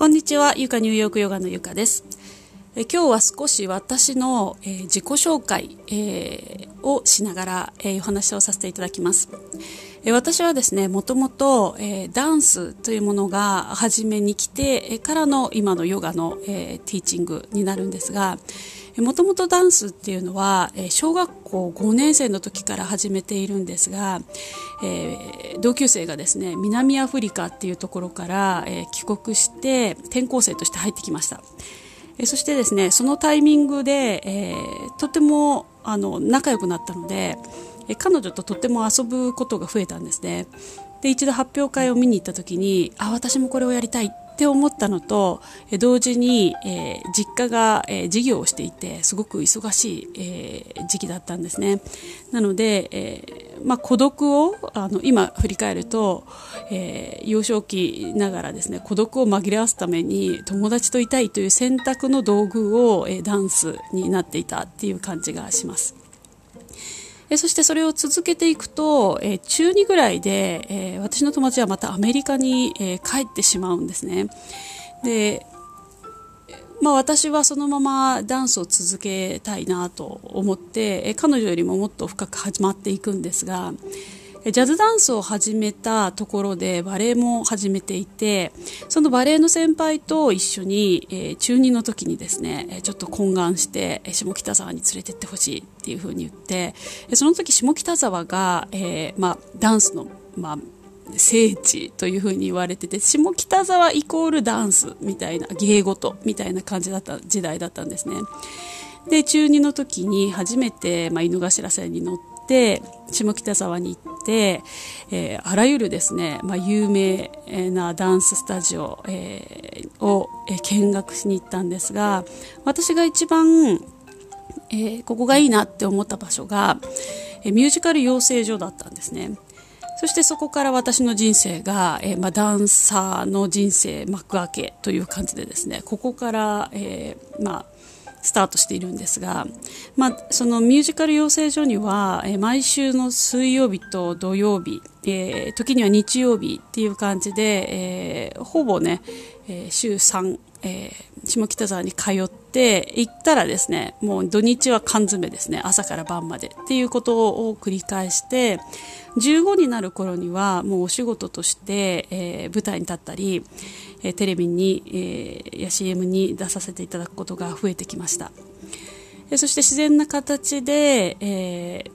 こんにちは、ゆかニューヨークヨガのゆかです。え今日は少し私の、えー、自己紹介、えー、をしながら、えー、お話をさせていただきます。え私はですね、もともと、えダンスというものが初めに来て、えからの今のヨガの、えティーチングになるんですが、もともとダンスっていうのは小学校5年生の時から始めているんですが、えー、同級生がですね南アフリカっていうところから、え、帰国して転校生として入ってきました、え、そしてですねそのタイミングで、えとてもあの仲良くなったので、え彼女ととても遊ぶことが増えたんですね。で一度発表会を見に行った時にあ私もこれをやりたいって思ったのと同時に、えー、実家が、えー、事業をしていてすごく忙しい、えー、時期だったんですね。なので、えまあ、孤独をあの今振り返ると、え幼少期ながらですね孤独を紛らわすために友達といたいという選択の道具を、えダンスになっていたっていう感じがします。えそしてそれを続けていくと、え中2ぐらいで、え私の友達はまたアメリカに、え帰ってしまうんですね。で、まあ、私はそのままダンスを続けたいなと思って、え彼女よりももっと深く始まっていくんですが、ジャズダンスを始めたところでバレエも始めていてそのバレエの先輩と一緒に、えー、中2の時にですねちょっと懇願して下北沢に連れてってほしいっていうふうに言ってその時下北沢が、えーまあ、ダンスの、まあ、聖地というふうに言われてて下北沢イコールダンスみたいな芸事みたいな感じだった時代だったんですね。で中2の時に初めて、まあ、井の頭線に乗って下北沢に行って、えー、あらゆるですね、まあ、有名なダンススタジオ、えー、を、見学しに行ったんですが私が一番、えー、ここがいいなって思った場所が、えミュージカル養成所だったんですね。そしてそこから私の人生が、えー、まあ、ダンサーの人生幕開けという感じでですねここから、えー、まあスタートしているんですが、まあ、そのミュージカル養成所には、え、毎週の水曜日と土曜日、えー、時には日曜日っていう感じで、えー、ほぼね、えー、週3、え、下北沢に通って行ったらですねもう土日は缶詰ですね朝から晩までっていうことを繰り返して15になる頃にはもうお仕事として、え、舞台に立ったり、え、テレビに、えー、や CM に出させていただくことが増えてきました、え、そして自然な形で、えー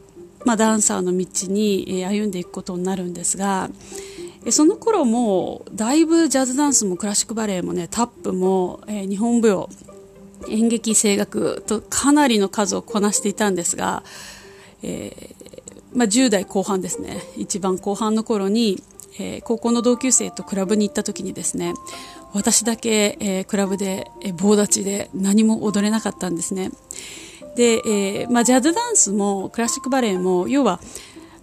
まあ、ダンサーの道に、え、歩んでいくことになるんですがその頃もだいぶジャズダンスもクラシックバレエもねタップも、え、日本舞踊演劇声楽とかなりの数をこなしていたんですが、えーまあ、10代後半ですね。一番後半の頃に、えー、高校の同級生とクラブに行った時にですね私だけ、えー、クラブで、えー、棒立ちで何も踊れなかったんですね。で、えまあ、ジャズダンスもクラシックバレエも要は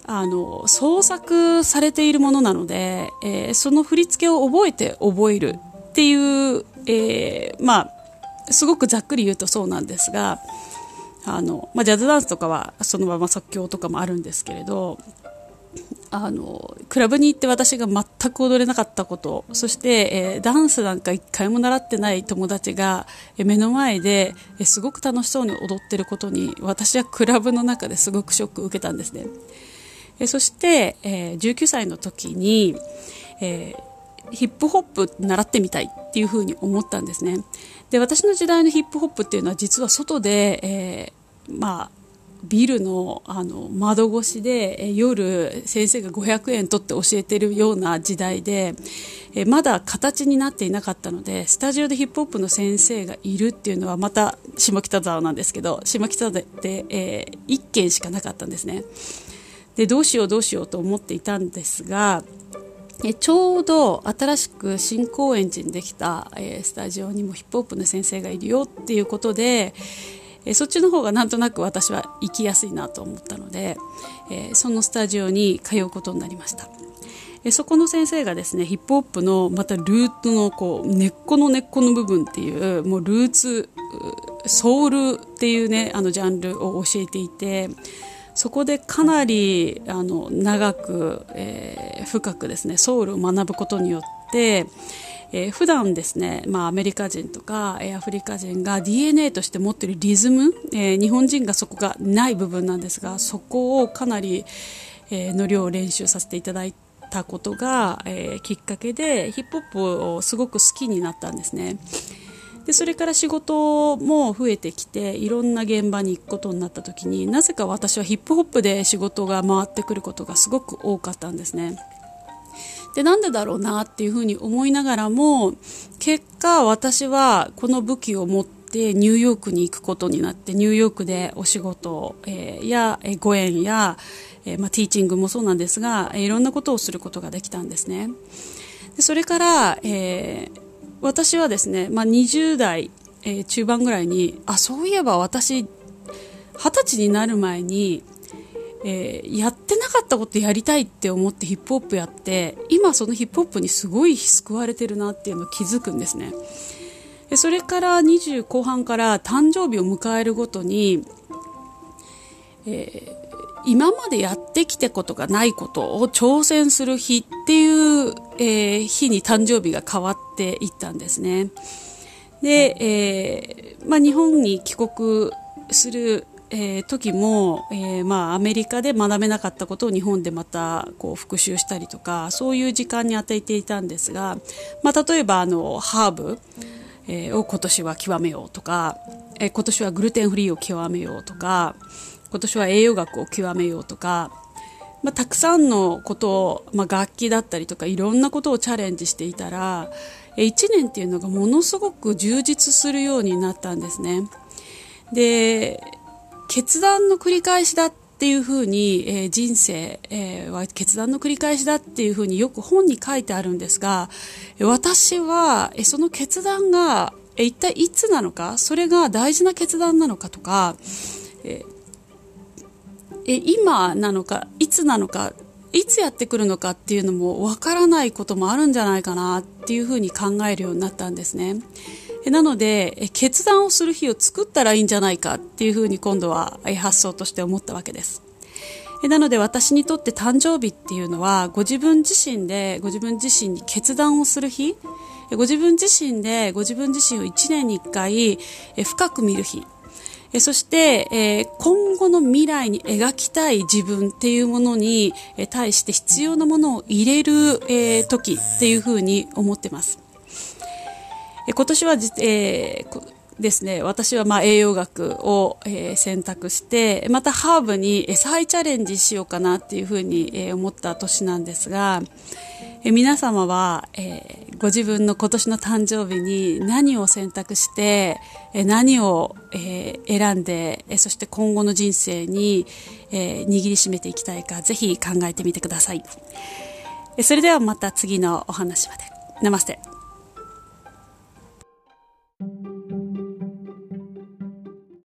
あの創作されているものなので、え、その振り付けを覚えて覚えるっていう、え、まあすごくざっくり言うとそうなんですがあの、まあ、ジャズダンスとかはそのまま即興とかもあるんですけれどあのクラブに行って私が全く踊れなかったことそして、えー、ダンスなんか一回も習ってない友達が、え、目の前で、え、すごく楽しそうに踊ってることに私はクラブの中ですごくショックを受けたんですね、え、そして、えー、19歳の時に、えー、ヒップホップ習ってみたいっていうふうに思ったんですね。で私の時代のヒップホップっていうのは実は外で、え、まあビルのあの窓越しで夜先生が500円取って教えてるような時代でまだ形になっていなかったのでスタジオでヒップホップの先生がいるっていうのはまた下北沢なんですけど下北沢で、えー、1軒しかなかったんですね。でどうしようどうしようと思っていたんですがちょうど新しく新高円寺にできた、えー、スタジオにもヒップホップの先生がいるよっていうことで、えー、そっちの方がなんとなく私は行きやすいなと思ったので、えー、そのスタジオに通うことになりました。えそこの先生がですねヒップホップのまたルートのこう根っこの根っこの部分っていうもうルーツソウルっていうねあのジャンルを教えていてそこでかなりあの長く、えー、深くですねソウルを学ぶことによって、えー、普段ですね、まあ、アメリカ人とか、えー、アフリカ人が DNA として持っているリズム、えー、日本人がそこがない部分なんですがそこをかなり、えー、の量を練習させていただいたことが、え、きっかけでヒップホップをすごく好きになったんですね。でそれから仕事も増えてきていろんな現場に行くことになった時になぜか私はヒップホップで仕事が回ってくることがすごく多かったんですね。でなんでだろうなっていうふうに思いながらも結果私はこの武器を持ってニューヨークに行くことになってニューヨークでお仕事、えー、や、えー、ご縁や、えー、まあ、ティーチングもそうなんですが、えいろんなことをすることができたんですね。でそれから、え私はですね、まあ、20代、え中盤ぐらいにあそういえば私二十歳になる前にえー、やってなかったことやりたいって思ってヒップホップやって今そのヒップホップにすごい救われてるなっていうのを気づくんですね。でそれから20後半から誕生日を迎えるごとに、えー、今までやってきたことがないことを挑戦する日っていう、えー、日に誕生日が変わっていったんですね。で、えまあ、日本に帰国するえー、時も、えー、まあ、アメリカで学べなかったことを日本でまたこう復習したりとかそういう時間に当てていたんですが、まあ、例えばあのハーブ、えー、を今年は極めようとか、え今年はグルテンフリーを極めようとか今年は栄養学を極めようとか、まあ、たくさんのことを、まあ、楽器だったりとかいろんなことをチャレンジしていたら1年っていうのがものすごく充実するようになったんですね。で決断の繰り返しだっていうふうに、えー、人生、えー、は決断の繰り返しだっていうふうによく本に書いてあるんですが私は、えその決断が、え一体いつなのかそれが大事な決断なのかとか、ええ今なのかいつなのかいつやってくるのかっていうのもわからないこともあるんじゃないかなっていうふうに考えるようになったんですね。なので決断をする日を作ったらいいんじゃないかっていうふうに今度は発想として思ったわけです。なので私にとって誕生日っていうのはご自分自身でご自分自身に決断をする日。ご自分自身でご自分自身を1年に1回深く見る日。そして、今後の未来に描きたい自分っていうものに対して必要なものを入れる時っていうふうに思ってます。今年は、えー、ですね、私はまあ栄養学を、えー、選択して、またハーブに再チャレンジしようかなっていうふうに、えー、思った年なんですが、えー、皆様は、えー、ご自分の今年の誕生日に何を選択して、え、何を、え、選んで、え、そして今後の人生に、え、握りしめていきたいか、ぜひ考えてみてください。それではまた次のお話まで。ナマステ。